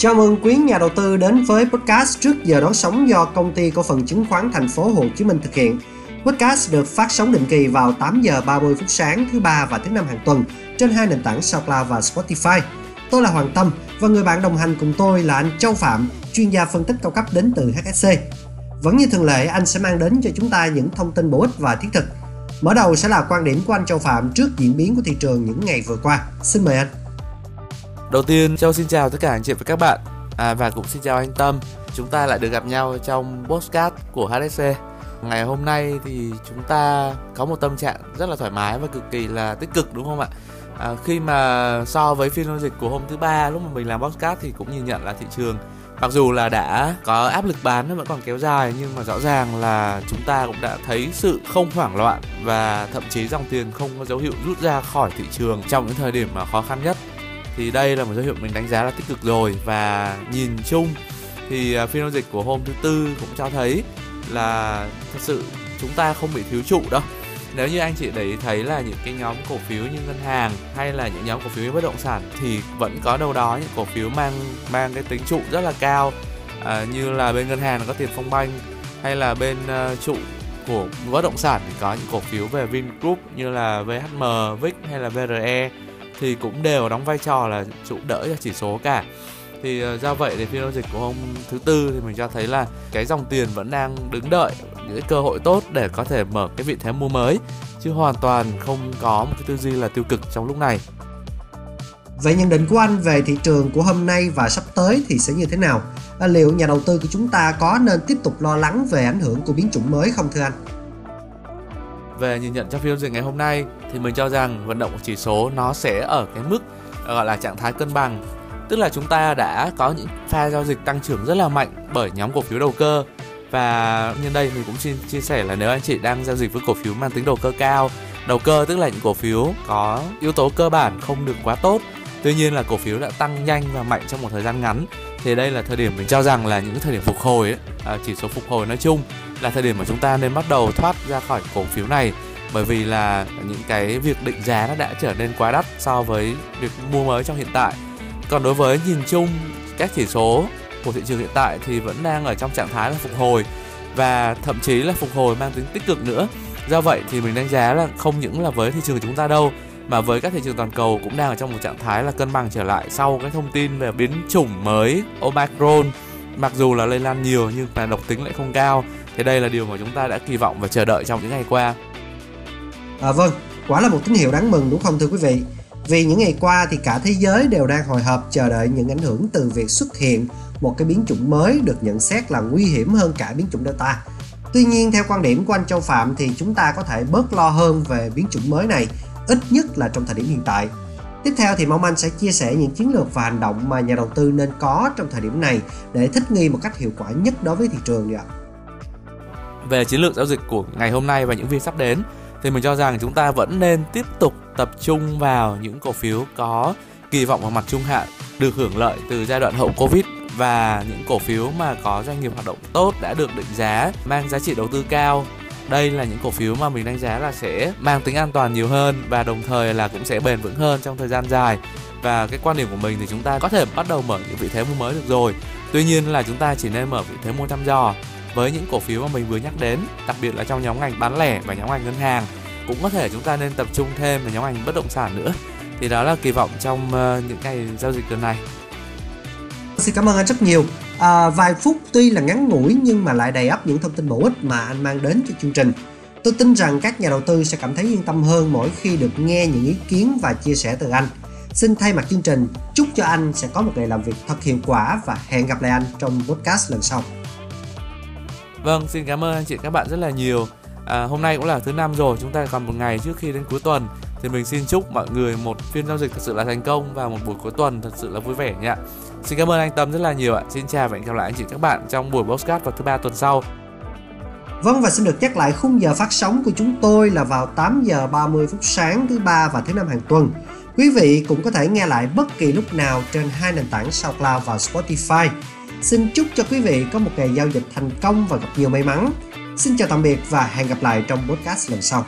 Chào mừng quý nhà đầu tư đến với podcast trước giờ đón sóng do công ty cổ phần chứng khoán thành phố Hồ Chí Minh thực hiện. Podcast được phát sóng định kỳ vào 8 giờ 30 phút sáng thứ ba và thứ năm hàng tuần trên hai nền tảng SoundCloud và Spotify. Tôi là Hoàng Tâm và người bạn đồng hành cùng tôi là anh Châu Phạm, chuyên gia phân tích cao cấp đến từ HSC. Vẫn như thường lệ, anh sẽ mang đến cho chúng ta những thông tin bổ ích và thiết thực. Mở đầu sẽ là quan điểm của anh Châu Phạm trước diễn biến của thị trường những ngày vừa qua. Xin mời anh. Đầu tiên, Châu xin chào tất cả anh chị và các bạn à, và cũng xin chào anh Tâm. Chúng ta lại được gặp nhau trong postcard của HSC. Ngày hôm nay thì chúng ta có một tâm trạng rất là thoải mái và cực kỳ là tích cực đúng không ạ? À, khi mà so với phiên giao dịch của hôm thứ ba lúc mà mình làm postcard thì cũng nhìn nhận là thị trường mặc dù là đã có áp lực bán nó vẫn còn kéo dài nhưng mà rõ ràng là chúng ta cũng đã thấy sự không hoảng loạn và thậm chí dòng tiền không có dấu hiệu rút ra khỏi thị trường trong những thời điểm mà khó khăn nhất thì đây là một dấu hiệu mình đánh giá là tích cực rồi. Và nhìn chung thì à, phiên giao dịch của hôm thứ tư cũng cho thấy là thật sự chúng ta không bị thiếu trụ đâu. Nếu như anh chị để ý thấy là những cái nhóm cổ phiếu như ngân hàng hay là những nhóm cổ phiếu như bất động sản thì vẫn có đâu đó những cổ phiếu mang mang cái tính trụ rất là cao. À, như là bên ngân hàng có tiền phong banh hay là bên uh, trụ của bất động sản thì có những cổ phiếu về Vingroup như là VHM, VIX hay là VRE thì cũng đều đóng vai trò là trụ đỡ cho chỉ số cả thì uh, do vậy thì phiên giao dịch của hôm thứ tư thì mình cho thấy là cái dòng tiền vẫn đang đứng đợi những cái cơ hội tốt để có thể mở cái vị thế mua mới chứ hoàn toàn không có một cái tư duy là tiêu cực trong lúc này Vậy nhận định của anh về thị trường của hôm nay và sắp tới thì sẽ như thế nào? À, liệu nhà đầu tư của chúng ta có nên tiếp tục lo lắng về ảnh hưởng của biến chủng mới không thưa anh? Về nhìn nhận trong phiên giao dịch ngày hôm nay thì mình cho rằng vận động của chỉ số nó sẽ ở cái mức ờ, gọi là trạng thái cân bằng. Tức là chúng ta đã có những pha giao dịch tăng trưởng rất là mạnh bởi nhóm cổ phiếu đầu cơ. Và nhân đây mình cũng xin chia sẻ là nếu anh chị đang giao dịch với cổ phiếu mang tính đầu cơ cao, đầu cơ tức là những cổ phiếu có yếu tố cơ bản không được quá tốt. Tuy nhiên là cổ phiếu đã tăng nhanh và mạnh trong một thời gian ngắn thì đây là thời điểm mình cho rằng là những cái thời điểm phục hồi ấy, à, chỉ số phục hồi nói chung là thời điểm mà chúng ta nên bắt đầu thoát ra khỏi cổ phiếu này. Bởi vì là những cái việc định giá nó đã trở nên quá đắt so với việc mua mới trong hiện tại. Còn đối với nhìn chung các chỉ số của thị trường hiện tại thì vẫn đang ở trong trạng thái là phục hồi và thậm chí là phục hồi mang tính tích cực nữa. Do vậy thì mình đánh giá là không những là với thị trường của chúng ta đâu mà với các thị trường toàn cầu cũng đang ở trong một trạng thái là cân bằng trở lại sau cái thông tin về biến chủng mới Omicron. Mặc dù là lây lan nhiều nhưng mà độc tính lại không cao. Thì đây là điều mà chúng ta đã kỳ vọng và chờ đợi trong những ngày qua. À, vâng quả là một tín hiệu đáng mừng đúng không thưa quý vị? Vì những ngày qua thì cả thế giới đều đang hồi hộp chờ đợi những ảnh hưởng từ việc xuất hiện một cái biến chủng mới được nhận xét là nguy hiểm hơn cả biến chủng Delta. Tuy nhiên theo quan điểm của anh Châu Phạm thì chúng ta có thể bớt lo hơn về biến chủng mới này, ít nhất là trong thời điểm hiện tại. Tiếp theo thì mong anh sẽ chia sẻ những chiến lược và hành động mà nhà đầu tư nên có trong thời điểm này để thích nghi một cách hiệu quả nhất đối với thị trường ạ. Về chiến lược giao dịch của ngày hôm nay và những phiên sắp đến, thì mình cho rằng chúng ta vẫn nên tiếp tục tập trung vào những cổ phiếu có kỳ vọng vào mặt trung hạn, được hưởng lợi từ giai đoạn hậu Covid và những cổ phiếu mà có doanh nghiệp hoạt động tốt đã được định giá, mang giá trị đầu tư cao đây là những cổ phiếu mà mình đánh giá là sẽ mang tính an toàn nhiều hơn và đồng thời là cũng sẽ bền vững hơn trong thời gian dài. Và cái quan điểm của mình thì chúng ta có thể bắt đầu mở những vị thế mua mới được rồi. Tuy nhiên là chúng ta chỉ nên mở vị thế mua thăm dò với những cổ phiếu mà mình vừa nhắc đến, đặc biệt là trong nhóm ngành bán lẻ và nhóm ngành ngân hàng. Cũng có thể chúng ta nên tập trung thêm vào nhóm ngành bất động sản nữa. Thì đó là kỳ vọng trong ờ, những ngày giao dịch tuần này xin cảm ơn anh rất nhiều. À, vài phút tuy là ngắn ngủi nhưng mà lại đầy ắp những thông tin bổ ích mà anh mang đến cho chương trình. Tôi tin rằng các nhà đầu tư sẽ cảm thấy yên tâm hơn mỗi khi được nghe những ý kiến và chia sẻ từ anh. Xin thay mặt chương trình chúc cho anh sẽ có một ngày làm việc thật hiệu quả và hẹn gặp lại anh trong podcast lần sau. Vâng xin cảm ơn anh chị các bạn rất là nhiều. À, hôm nay cũng là thứ năm rồi chúng ta còn một ngày trước khi đến cuối tuần thì mình xin chúc mọi người một phiên giao dịch thật sự là thành công và một buổi cuối tuần thật sự là vui vẻ nhé xin cảm ơn anh Tâm rất là nhiều ạ xin chào và hẹn gặp lại anh chị các bạn trong buổi postcard vào thứ ba tuần sau Vâng và xin được nhắc lại khung giờ phát sóng của chúng tôi là vào 8 giờ 30 phút sáng thứ ba và thứ năm hàng tuần. Quý vị cũng có thể nghe lại bất kỳ lúc nào trên hai nền tảng SoundCloud và Spotify. Xin chúc cho quý vị có một ngày giao dịch thành công và gặp nhiều may mắn. Xin chào tạm biệt và hẹn gặp lại trong podcast lần sau.